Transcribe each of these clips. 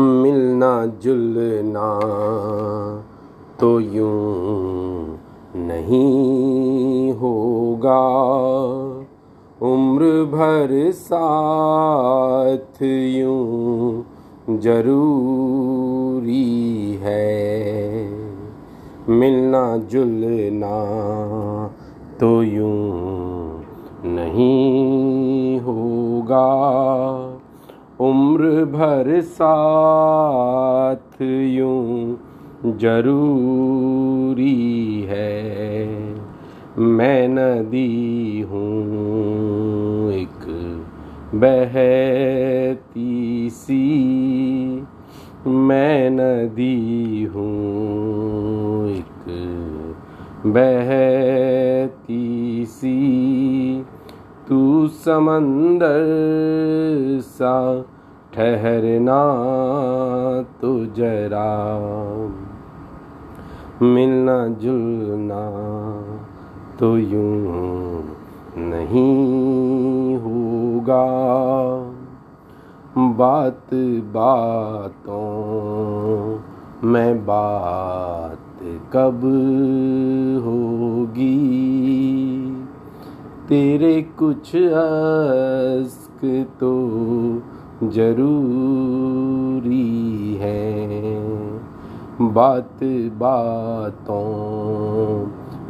मिलना जुलना तो यूँ नहीं होगा। उम्र भर साथ यूँ ज़रूरी है। मिलना जुलना तो यूँ भर साथ यूँ ज़रूरी है। मैं नदी हूँ एक बहती सी। मैं नदी हूँ एक बहती सी। तू समंदर सा ठहरना तो जरा। मिलना जुलना तो यूँ नहीं होगा। बात बातों में बात कब होगी? तेरे कुछ अस्क तो ज़रूरी है। बात बातों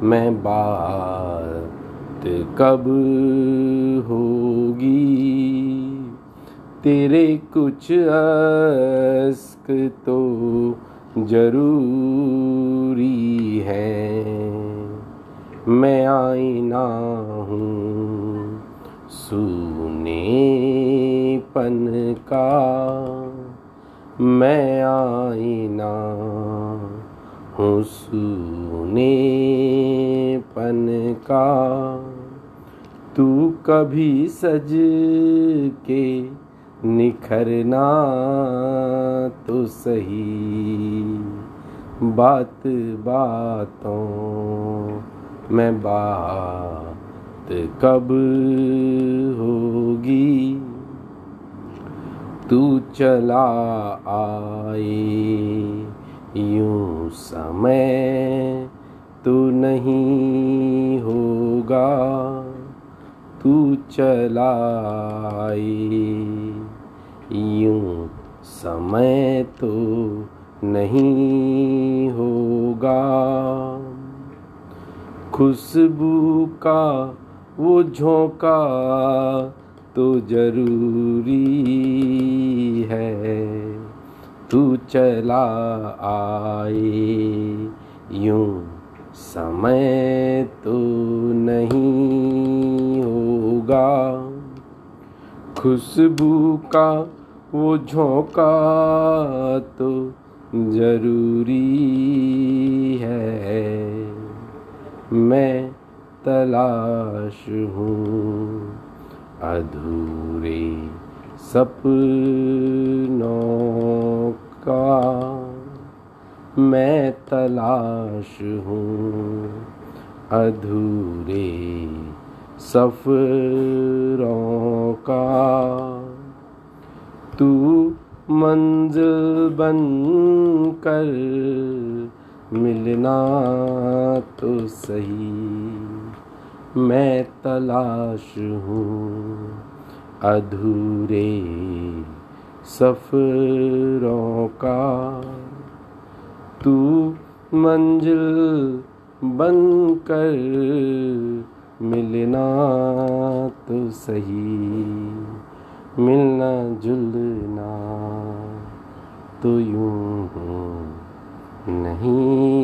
में बात कब होगी? तेरे कुछ अस्क तो ज़रूरी है। मैं आईना हूँ पन का मैं आईना हूँ पन का तू कभी सज के निखरना तो सही बात बातों में बात कब होगी? तू चला आए, यूँ समय तो नहीं होगा। तू चला आए, यूँ समय तो नहीं होगा। खुशबू का वो झोंका तो ज़रूरी है, तू चला आए। यूँ समय तो नहीं होगा। खुशबू का वो झोंका तो ज़रूरी है। मैं तलाश हूँ। अधूरे सपनों का मैं तलाश हूँ। अधूरे सफरों का तू मंजिल बन कर मिलना तो सही। मैं तलाश हूँ। अधूरे सफरों का। तू मंजिल बन कर मिलना तो सही। मिलना जुलना तो यूँ नहीं